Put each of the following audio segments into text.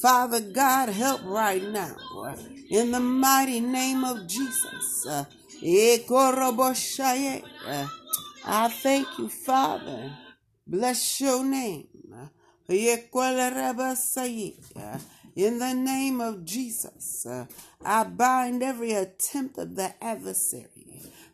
Father God, help right now. In the mighty name of Jesus. I thank you, Father. Bless your name. In the name of Jesus, I bind every attempt of the adversary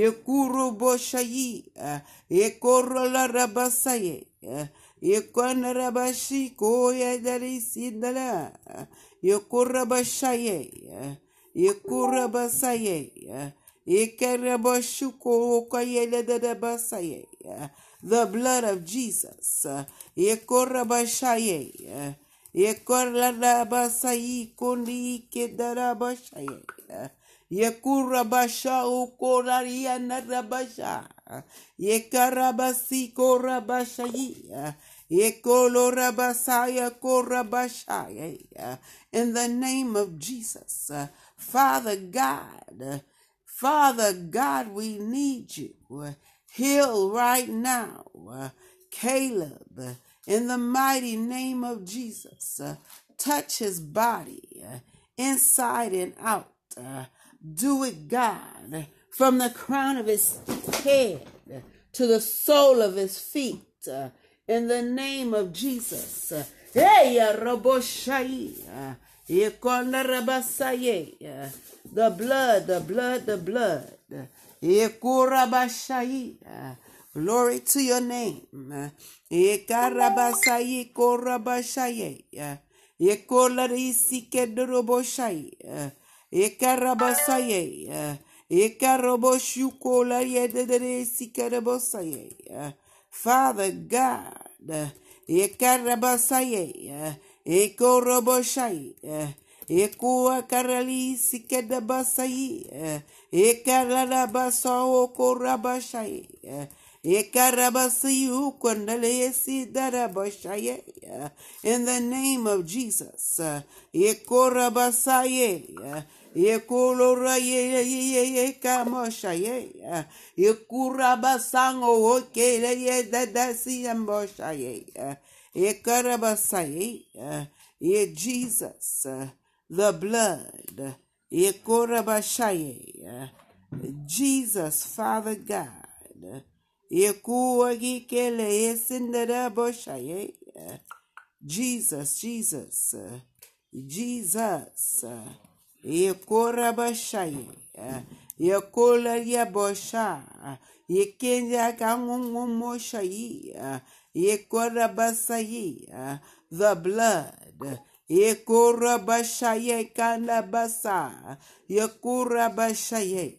Yekuru boshayi. Eh, Yekorola rabasaye. Eh, Yekwana rabashi koya dari sindala. Eh, Yekurabashaye. Yekurabasaye. Yekarabashuko okayele da da basaye. The blood of Jesus. Yekurabashaye. Yekorabasai kundi kedarabashaya. Yekurabasha ukoraria narabasha. Yekarabasi korabashaya. Yekolorabasaya korabashaya. In the name of Jesus, Father God, Father God, we need you. Heal right now, Caleb in the mighty name of Jesus. Touch his body inside and out. Do it, God, from the crown of his head to the sole of his feet. uh, in the name of Jesus. Uh, Hey, uh, the blood, the blood, the blood. Glory to your name. Ekarabasaye korabashaye. Ekolarisi kedoroboshaye. Ekarabasaye. Eh. Ekaroboshukola yedederesi karabosaye. Eh. Father God. Eh. Ekarabasaye. Ekoroboshaye. Ekua karali sikeda basai. Ekarabasa okorabashai. In the name of Jesus. Jesus. The blood. Jesus, Father God. Jesus, Jesus, Jesus. Yekorabashaye. Yekola yabosha. Yekenya kangungumoshaye. Yekorabasaye. The blood. Yekura bashaye kana basa. Yekura bashaye.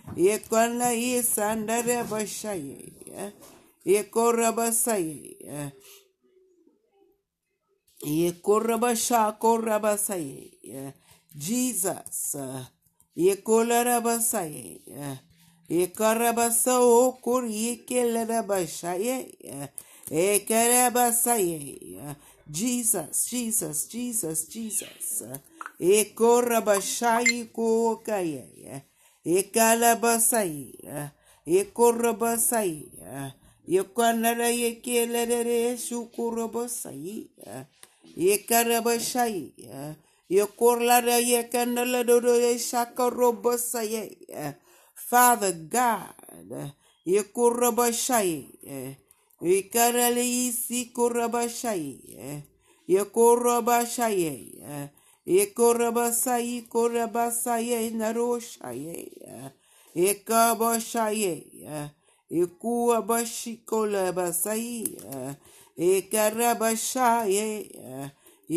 Yekolarabasa yokurabashai. Yekorabasai. Yekwana yisandarabashai. Yekorabasai. Yekorabasha korabasai. Jesus. Yekolarabasai. Yekarabasa okur yekelarabashai. Ekarabasaye. Jesus, Jesus, Jesus, Jesus. Ekorabashayi kokaye. Ekalabasaye. Eh, Ekorabasaye. Eh, Yekanara yekelere shukurabasaye. Eh, Yekarabashaye. Yekorlara yekanala dodo shakarobasaye. Father God. Yekorabashaye. Ikarali isi korabashai. Ekorabasai korabasaye naroshaye. Ekabashaye. Ekuabashikolabasai. Ekarabashaye.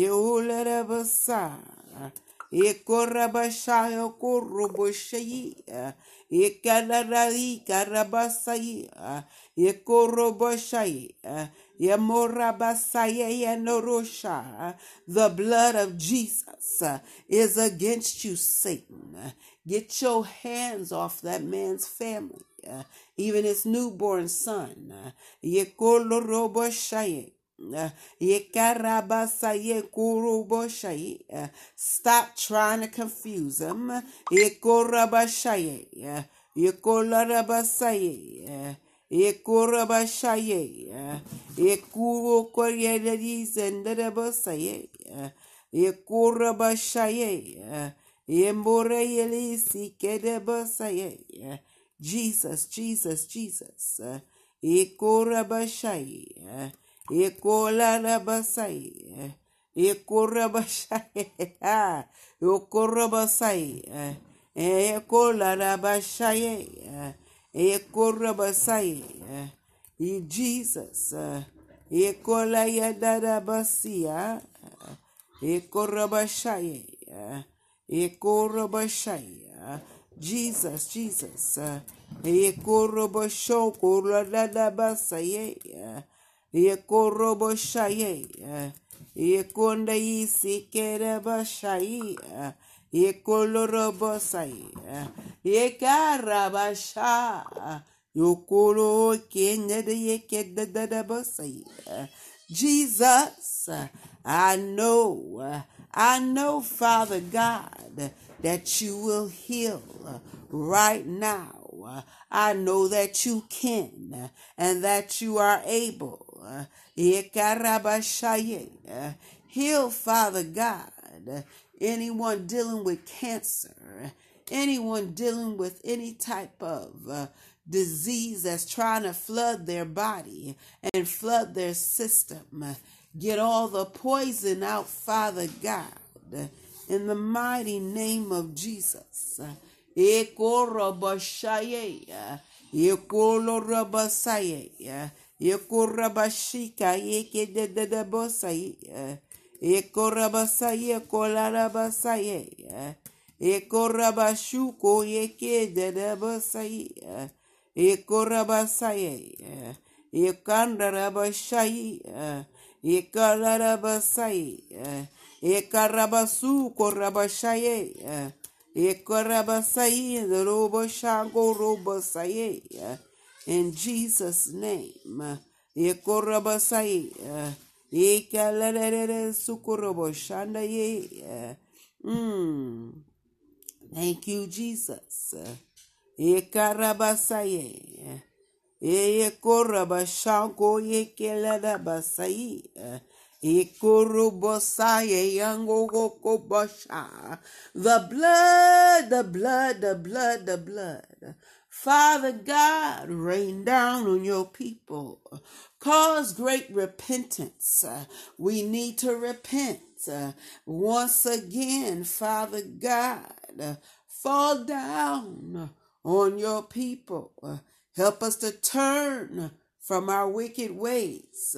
Yehularabasa. Ekorabashaya koroboshayi. Eh, Ekarari karabasai. Eh, ekoroboshayi. Eh, Yamorabasaya yanorosha. The blood of Jesus is against you, Satan. Get your hands off that man's family, even his newborn son. Uh, Stop trying to confuse. Uh, Ekurabashaye, Ekuro Koryadis and Dadabasaye, Ekurabashaye, Emboreyelisi Kedabasaye, Jesus, Jesus, Jesus, Ekurabashaye, Ekolarabasaye, Ekurabashaye, Ekurabashaye, Ekolarabasaye, Ekorabasai, eh, e eh, eh, Jesus, Ekola Yadarabasia, Ekorabashai, Ekorabashai, Jesus, Jesus, Ekorabasho, Koradabasai, Ekorabashai, Eh, Ekonda Isi Kerabashai, eh, Ekolorobosai, Ekarabasha, eh, Yokoro Kenedekebosai. Jesus, I know, I know, Father God, that you will heal right now. I know that you can and that you are able. Ekarabashaye. Heal, Father God, anyone dealing with cancer, anyone dealing with any type of uh, disease that's trying to flood their body and flood their system. Get all the poison out, Father God, in the mighty name of Jesus. Ekorabashaye, ekolorabashaye, Yekurabashika yeke de de de bosaye. Yekorabasaye kolarabasaye. Yekorabashuko yeke de de bosaye. Yekorabasaye. Yekandarabashaye. Yekalarabasaye. Yekarabasu korabashaye. Yekorabasaye roboshango robosaye. Yekorabasaye. In Jesus' name. Ekorabasaye. Eh, Ikalalere sukorobo shanda ye. Eh, mm. Thank you, Jesus. Ekarabasaye. Eh, Ekorabashanko yekeladabasaye. Ekorobosaye yangogokobasha. The blood, the blood, the blood, the blood. Father God, rain down on your people. Cause great repentance. We need to repent. Once again, Father God, fall down on your people. Help us to turn from our wicked ways.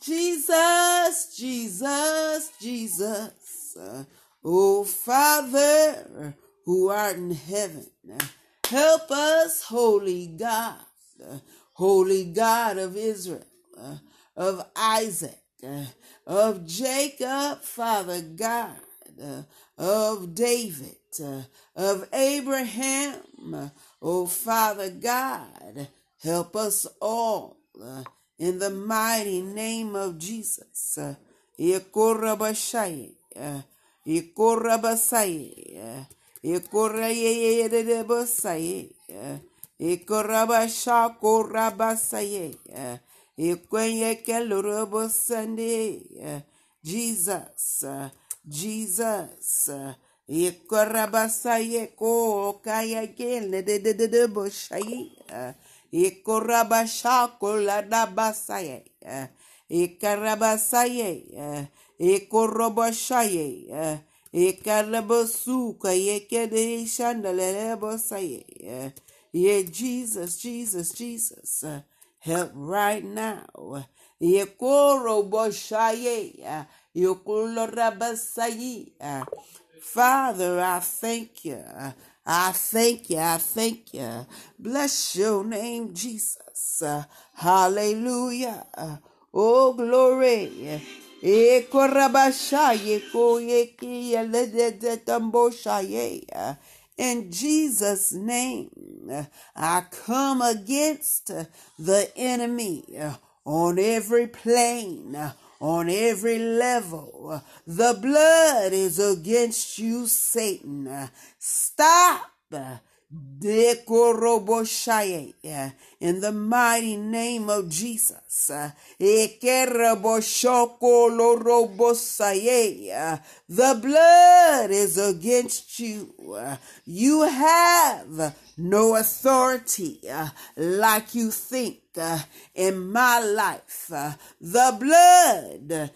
Jesus, Jesus, Jesus. Uh, oh, Father, who art in heaven, help us, Holy God. Holy God of Israel, of Isaac, of Jacob, Father God, of David, of Abraham, oh Father God, help us all in the mighty name of Jesus. Ikoraye, Ikorabasha eh, korabasaye. Ikwenye eh, kelorobo sande. Eh, Jesus. Jesus. Ikorabasaye ko kaya gele de de de de boshaye. Ikorabasha koladabasaye. Ikarabasaye. Ikorobashaye. Ekarabasuka yekede shandalebosaye. Yeah, Jesus, Jesus, Jesus. uh, Help right now. Yekoro boshaye. Yokolo rabasaye. Father, I thank you. I thank you. I thank you. Bless your name, Jesus. Uh, Hallelujah. Uh, Oh, glory. In Jesus' name, I come against the enemy on every plane, on every level. The blood is against you, Satan. Stop. In the mighty name of Jesus. The blood is against you. You have no authority like you think in my life. The blood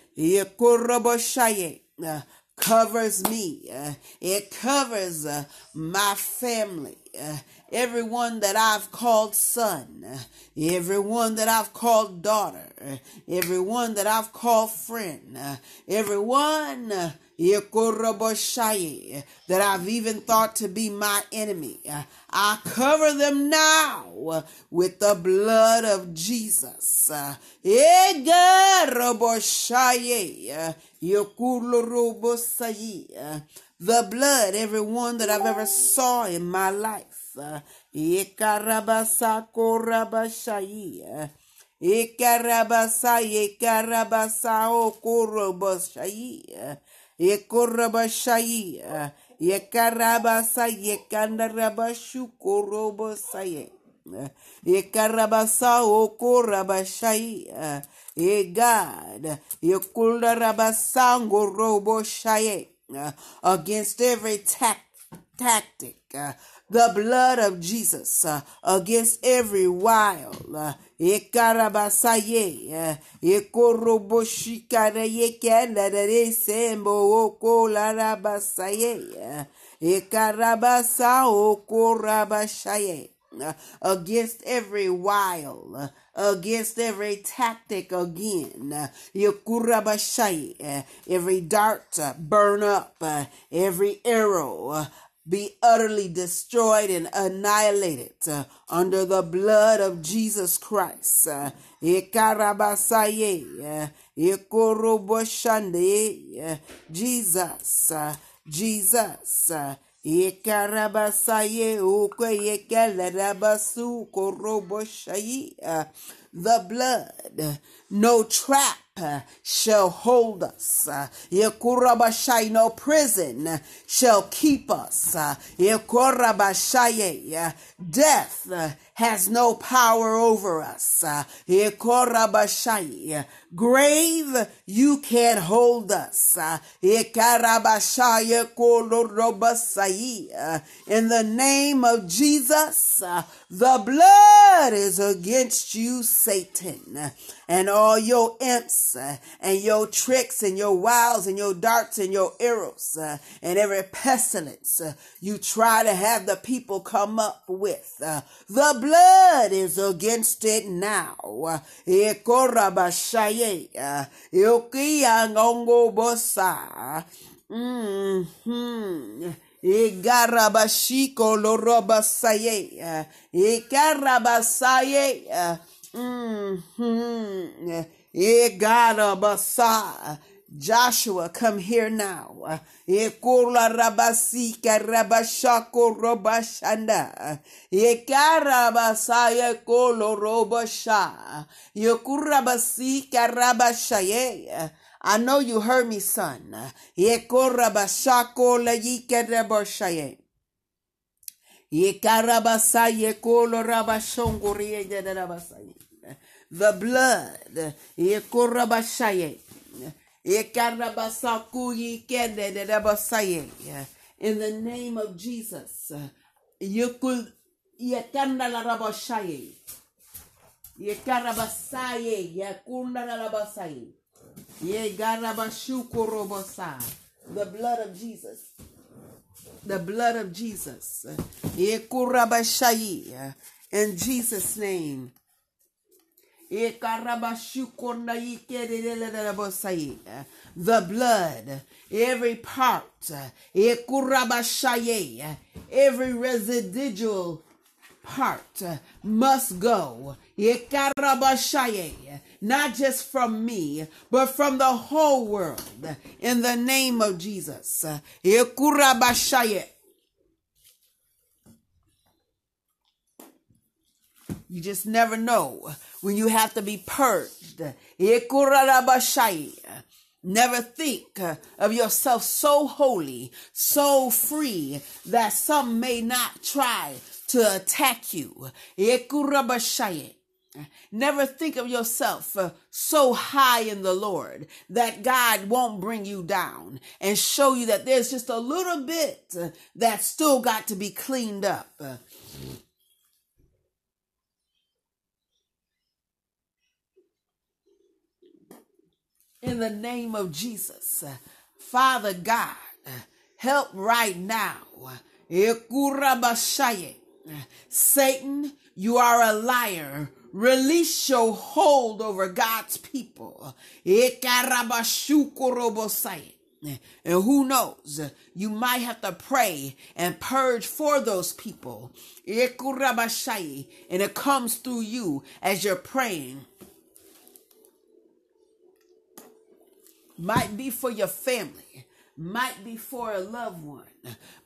covers me. Uh, it covers uh, my family. Uh, everyone that I've called son. Uh, everyone that I've called daughter. Uh, everyone that I've called friend. Uh, everyone. That I've even thought to be my enemy. I cover them now with the blood of Jesus. The blood, everyone that I've ever saw in my life. Uh, Ekarabasakorabashaye, uh, Ekarabasa, Ekarabasa, Ekorabashayi, eh, Yekarabasa, Yekandarabashu, Korobosaye, eh, Yekarabasa, Okorabashayi, E eh, God, Yekularabasango Roboshaye, against every tac- tactic, the blood of Jesus uh, against every wild. Uh, Ekarabasaye, uh, ekoroboshikara yekandarare sembo okolarabasaye, uh, ekarabasa okorabashaye, uh, against every wild, uh, against every tactic again. Uh, Yokurabashai, uh, every dart uh, burn up, uh, every arrow uh, be utterly destroyed and annihilated uh, under the blood of Jesus Christ. Uh, uh, uh, Jesus, uh, Jesus. The blood, no trap shall hold us. Uh, Yekurabashai, no prison uh, shall keep us. Uh, Yekurabashaye, uh, Death uh, has no power over us. Uh, Yekurabashai, uh, Grave, you can't hold us. Uh, Yekarabashai, uh, In the name of Jesus, uh, the blood is against you, Satan, uh, and all your imps uh, and your tricks and your wiles and your darts and your arrows uh, and every pestilence uh, you try to have the people come up with. The blood is against it now. Ikarabasaye. Mhm. Igarabasa. Joshua, come here now. Ekola rabasika rabashako robashanda. Ekarabasaya kolo robasha. Yokurabasika rabashaye. I know you heard me, son. Ekorabashako la yikarabashaye. Yekarabasaye kolo rabashongoriye derabasaye. The blood. In the name of Jesus. The blood of Jesus. The blood of Jesus. In Jesus' name. The blood, every part, every residual part must go. Not just from me, but from the whole world. In the name of Jesus. You just never know when you have to be purged. Never think of yourself so holy, so free that some may not try to attack you. Never think of yourself uh, so high in the Lord that God won't bring you down and show you that there's just a little bit uh, that's still got to be cleaned up. Uh, in the name of Jesus. Father God, help right now. Satan, you are a liar. Release your hold over God's people. And who knows, you might have to pray and purge for those people. And it comes through you as you're praying. might be for your family, might be for a loved one,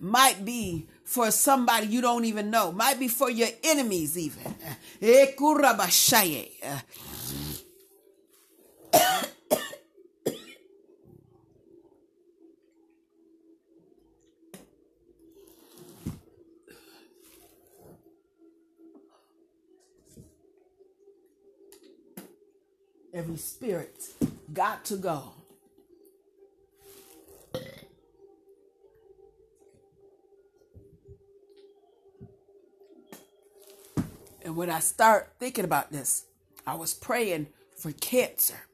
might be for somebody you don't even know, might be for your enemies, even. Eh, Every spirit got to go. And when I start thinking about this, I was praying for cancer.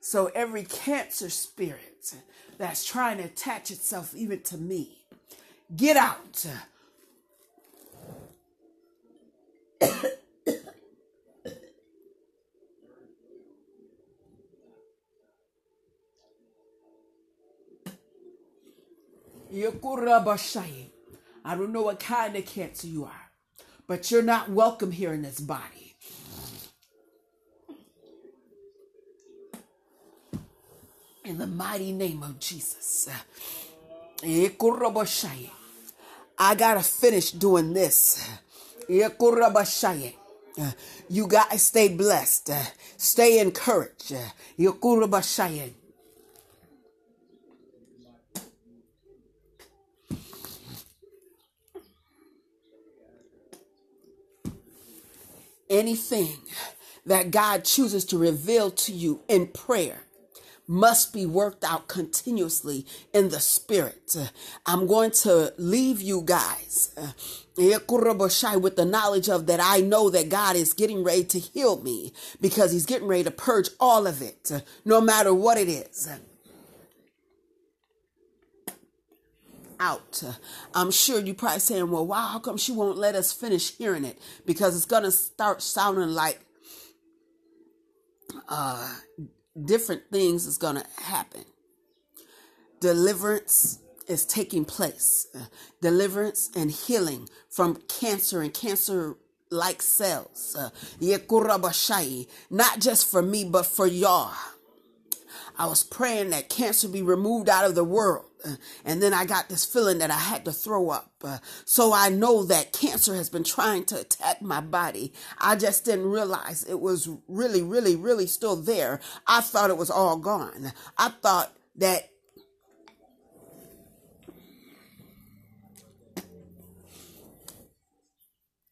So every cancer spirit that's trying to attach itself even to me, get out. I don't know what kind of cancer you are but you're not welcome here in this body. In the mighty name of Jesus. Eh, I gotta finish doing this. Eh, you guys stay blessed. Stay encouraged. Eh, anything that God chooses to reveal to you in prayer must be worked out continuously in the spirit. I'm going to leave you guys uh, with the knowledge of that I know that God is getting ready to heal me because he's getting ready to purge all of it, uh, no matter what it is. Out. I'm sure you're probably saying, well, why? How come she won't let us finish hearing it? Because it's going to start sounding like uh, different things is going to happen. Deliverance is taking place. Deliverance and healing from cancer and cancer like cells. Uh, not just for me, but for y'all. I was praying that cancer be removed out of the world. Uh, and then I got this feeling that I had to throw up. Uh, so I know that cancer has been trying to attack my body. I just didn't realize it was really, really, really still there. I thought it was all gone. I thought that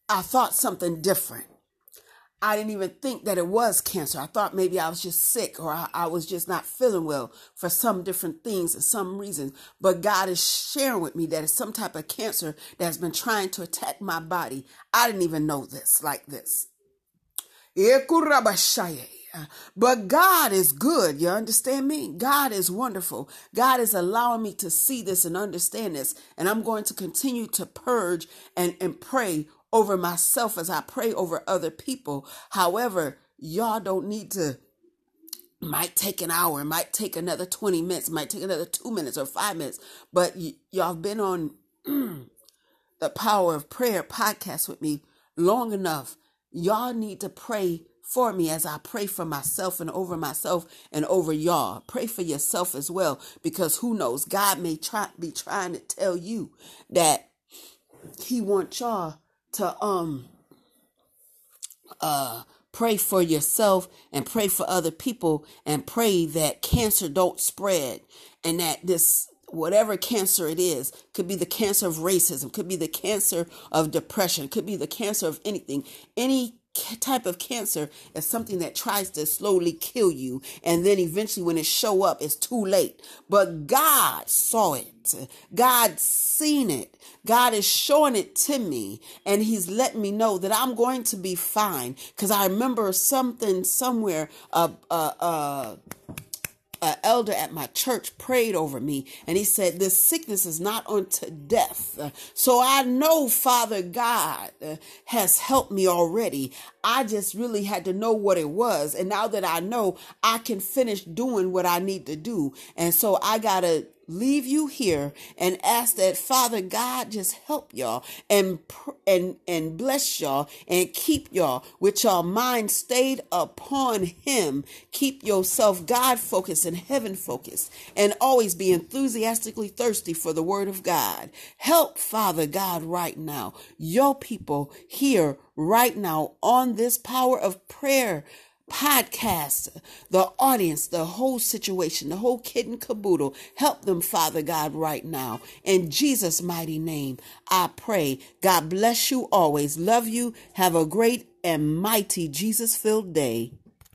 I thought something different. I didn't even think that it was cancer. I thought maybe I was just sick or I, I, was just not feeling well for some different things and some reasons. But God is sharing with me that it's some type of cancer that has been trying to attack my body. I didn't even know this like this. But God is good. You understand me? God is wonderful. God is allowing me to see this and understand this. And I'm going to continue to purge and, and pray over myself as I pray over other people. However, y'all don't need to might take an hour, might take another 20 minutes, might take another two minutes or five minutes. But y- y'all have been on the Power of Prayer podcast with me long enough. Y'all need to pray for me as I pray for myself and over myself and over y'all. Pray for yourself as well because who knows? God may try be trying to tell you that he wants y'all to um uh pray for yourself and pray for other people and pray that cancer don't spread and that this whatever cancer it is could be the cancer of racism could be the cancer of depression could be the cancer of anything. Any type of cancer is something that tries to slowly kill you and then eventually when it show up it's too late. But god saw it. God seen it. God is showing it to me and he's letting me know that i'm going to be fine. Because i remember something somewhere uh uh uh an elder at my church prayed over me and he said this sickness is not unto death. So i know father god uh, has helped me already. I just really had to know what it was and now that i know i can finish doing what i need to do. And so i gotta leave you here and ask that Father God just help y'all and and and bless y'all and keep y'all with y'all mind stayed upon him. Keep yourself God focused and heaven focused and always be enthusiastically thirsty for the word of God. Help Father God right now. Your people here right now on this power of prayer podcast, the audience, the whole situation, the whole kid and caboodle. Help them, Father God, right now. In Jesus' mighty name, I pray. God bless you always. Love you. Have a great and mighty Jesus filled day.